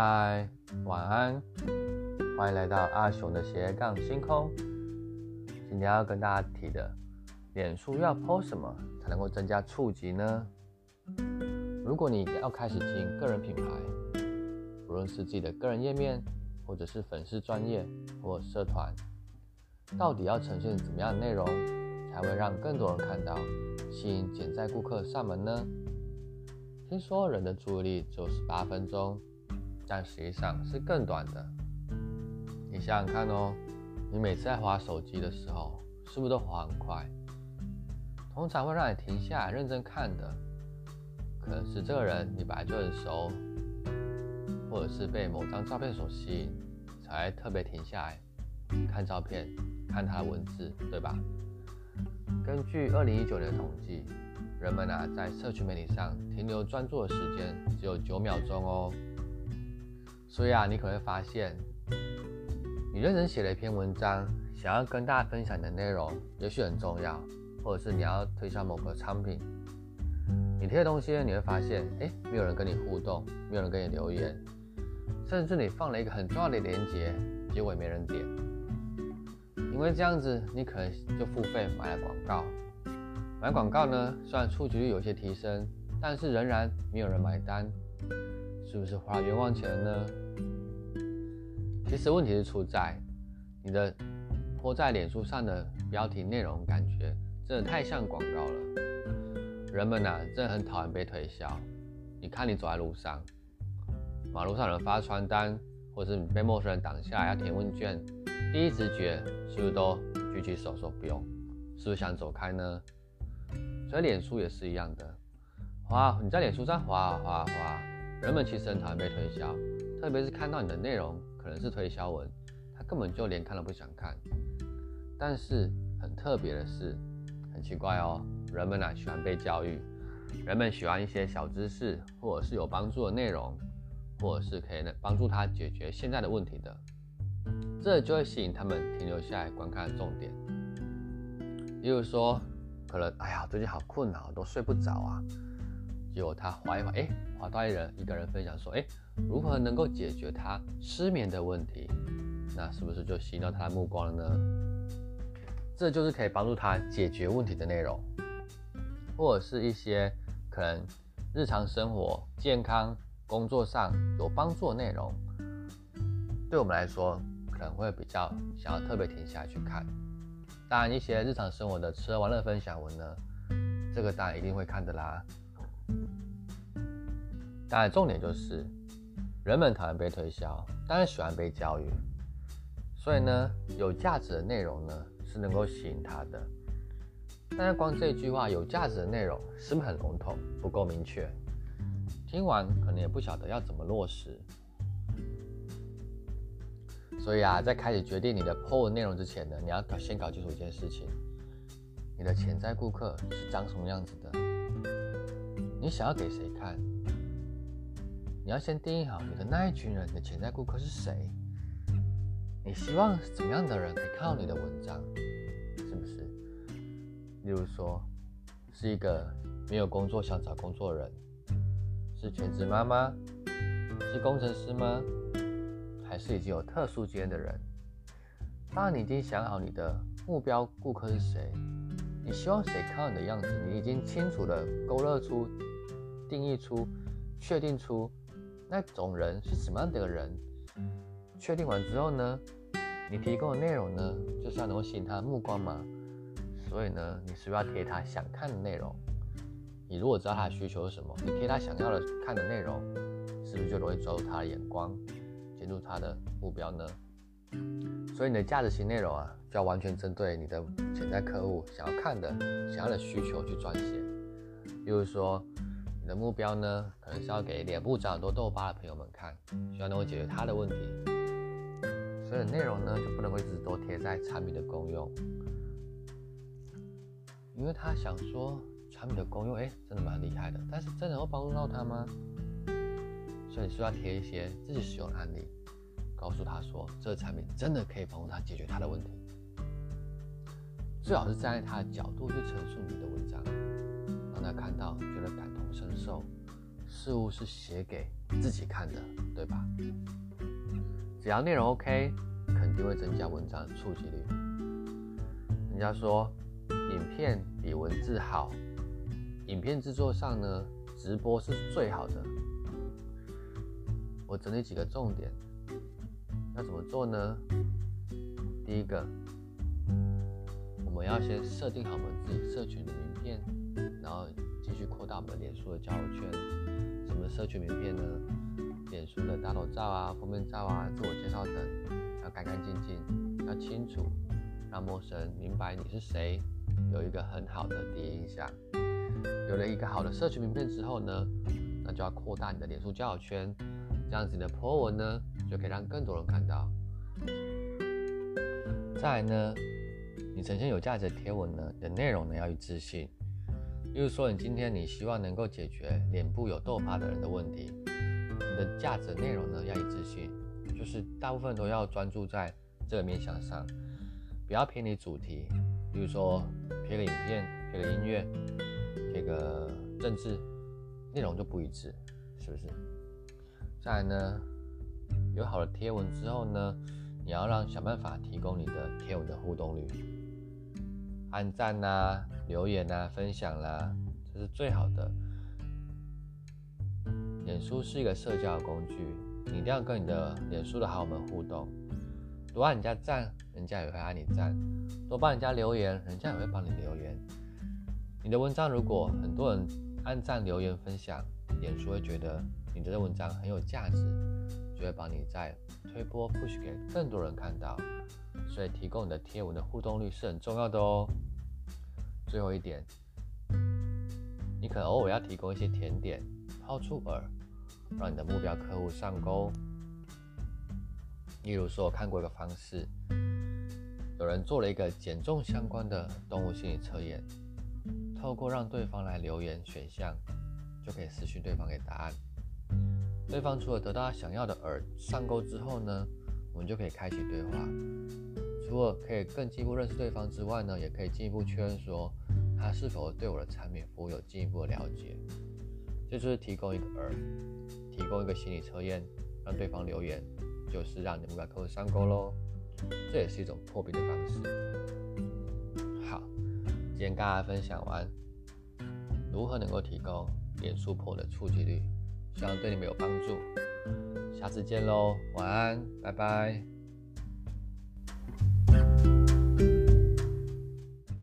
嗨，晚安，欢迎来到阿雄的斜杠星空。今天要跟大家提的，脸书要 po 什么才能够增加触及呢？如果你要开始经营个人品牌，无论是自己的个人页面，或者是粉丝专业或社团，到底要呈现怎么样的内容，才会让更多人看到，吸引潜在顾客上门呢？听说人的注意力只有十八分钟，但实际上是更短的。你想想看哦，你每次在滑手机的时候，是不是都滑很快？通常会让你停下来认真看的，可能是这个人你本来就很熟，或者是被某张照片所吸引，才特别停下来看照片、看他的文字，对吧？根据二零一九年的统计。人们啊，在社群媒体上停留专注的时间只有九秒钟哦。所以啊，你可能会发现，你认真写了一篇文章，想要跟大家分享的内容，也许很重要，或者是你要推销某个产品，你贴的东西，你会发现，哎，没有人跟你互动，没有人跟你留言，甚至你放了一个很重要的链接，结果也没人点。因为这样子，你可能就付费买了广告。买广告呢，虽然触及率有些提升，但是仍然没有人买单，是不是花冤枉钱呢？其实问题是出在你的泼在脸书上的标题内容，感觉真的太像广告了。人们呐，真的很讨厌被推销。你看你走在路上，马路上有人发传单，或是你被陌生人挡下要填问卷，第一直觉是不是都举起手说不用？是不是想走开呢？所以脸书也是一样的，滑你在脸书上滑滑滑，人们其实很讨厌被推销，特别是看到你的内容可能是推销文，他根本就连看都不想看。但是很特别的是，很奇怪哦，人们呢喜欢被教育，人们喜欢一些小知识或者是有帮助的内容，或者是可以能帮助他解决现在的问题的，这就会吸引他们停留下来观看重点。例如说。可能哎呀，最近好困啊，都睡不着啊。结果他划一划，哎，划到一人一个人分享说，哎，如何能够解决他失眠的问题？那是不是就吸引到他的目光了呢？这就是可以帮助他解决问题的内容，或者是一些可能日常生活、健康、工作上有帮助的内容，对我们来说可能会比较想要特别停下来去看。当然，一些日常生活的吃喝玩乐分享文呢，这个当然一定会看的啦。当然，重点就是人们讨厌被推销，当然喜欢被教育。所以呢，有价值的内容呢是能够吸引他的。但是光这句话有价值的内容是不是很笼统，不够明确？听完可能也不晓得要怎么落实。所以啊，在开始决定你的 PO 内容之前呢，你要搞先搞清楚一件事情：你的潜在顾客是长什么样子的？你想要给谁看？你要先定义好你的那一群人，的潜在顾客是谁？你希望怎么样的人可以看到你的文章？是不是？例如说，是一个没有工作想找工作的人，是全职妈妈，是工程师吗？还是已经有特殊经验的人。当你已经想好你的目标顾客是谁，你希望谁看到你的样子，你已经清楚的勾勒出、定义出、确定出那种人是什么样的人。确定完之后呢，你提供的内容呢，就是要能够吸引他的目光嘛。所以呢，你是不是要贴他想看的内容？你如果知道他的需求是什么，你贴他想要的看的内容，是不是就容易抓住他的眼光？进入他的目标呢？所以你的价值型内容啊，就要完全针对你的潜在客户想要看的、想要的需求去撰写。比如说，的目标呢，可能是要给脸部长很多痘疤的朋友们看，希望能够解决他的问题。所以内容呢，就不能够一直都贴在产品的功用，因为他想说产品的功用，哎，真的蛮厉害的，但是真的会帮助到他吗？所以你需要贴一些自己使用的案例，告诉他说这个产品真的可以帮助他解决他的问题。最好是站在他的角度去陈述你的文章，让他看到觉得感同身受，事物是写给自己看的，对吧？只要内容 OK，肯定会增加文章的触及率。人家说，影片比文字好。影片制作上呢，直播是最好的。我整理几个重点，要怎么做呢？第一个，我们要先设定好我们自己社群的名片，然后继续扩大我们脸书的交友圈。什么社群名片呢？脸书的大头照啊、封面照啊、自我介绍等，要干干净净，要清楚，让陌生人明白你是谁，有一个很好的第一印象。有了一个好的社群名片之后呢，那就要扩大你的脸书交友圈，这样子你的 po 文呢就可以让更多人看到。再来呢，你呈现有价值的贴文呢，的内容呢要一致性。例如说，你今天你希望能够解决脸部有痘疤的人的问题，你的价值内容呢要一致性，就是大部分都要专注在这个面向上，不要偏离主题。比如说，拍个影片，拍个音乐。这个政治内容就不一致，是不是？再来呢，有好的贴文之后呢，你要让想办法提供你的贴文的互动率，按赞呐、留言啦、分享啦，这是最好的。脸书是一个社交工具，你一定要跟你的脸书的好友们互动，多按人家赞，人家也会按你赞；多帮人家留言，人家也会帮你留言。你的文章如果很多人按赞、留言、分享，脸书会觉得你的文章很有价值，就会帮你再推波 push 给更多人看到。所以提供你的贴文的互动率是很重要的哦。最后一点，你可能偶尔要提供一些甜点，抛出饵，让你的目标客户上钩。例如说，我看过一个方式，有人做了一个减重相关的动物心理测验。透过让对方来留言选项，就可以私讯对方给答案。对方除了得到他想要的饵上钩之后呢，我们就可以开启对话。除了可以更进一步认识对方之外呢，也可以进一步确认说他是否对我的产品服务有进一步的了解。这就是提供一个饵，提供一个心理测验，让对方留言，就是让你的目标客户上钩喽。这也是一种破冰的方式。好今天跟大家分享完如何能够提高脸书破的触及率，希望对你们有帮助。下次见喽，晚安，拜拜。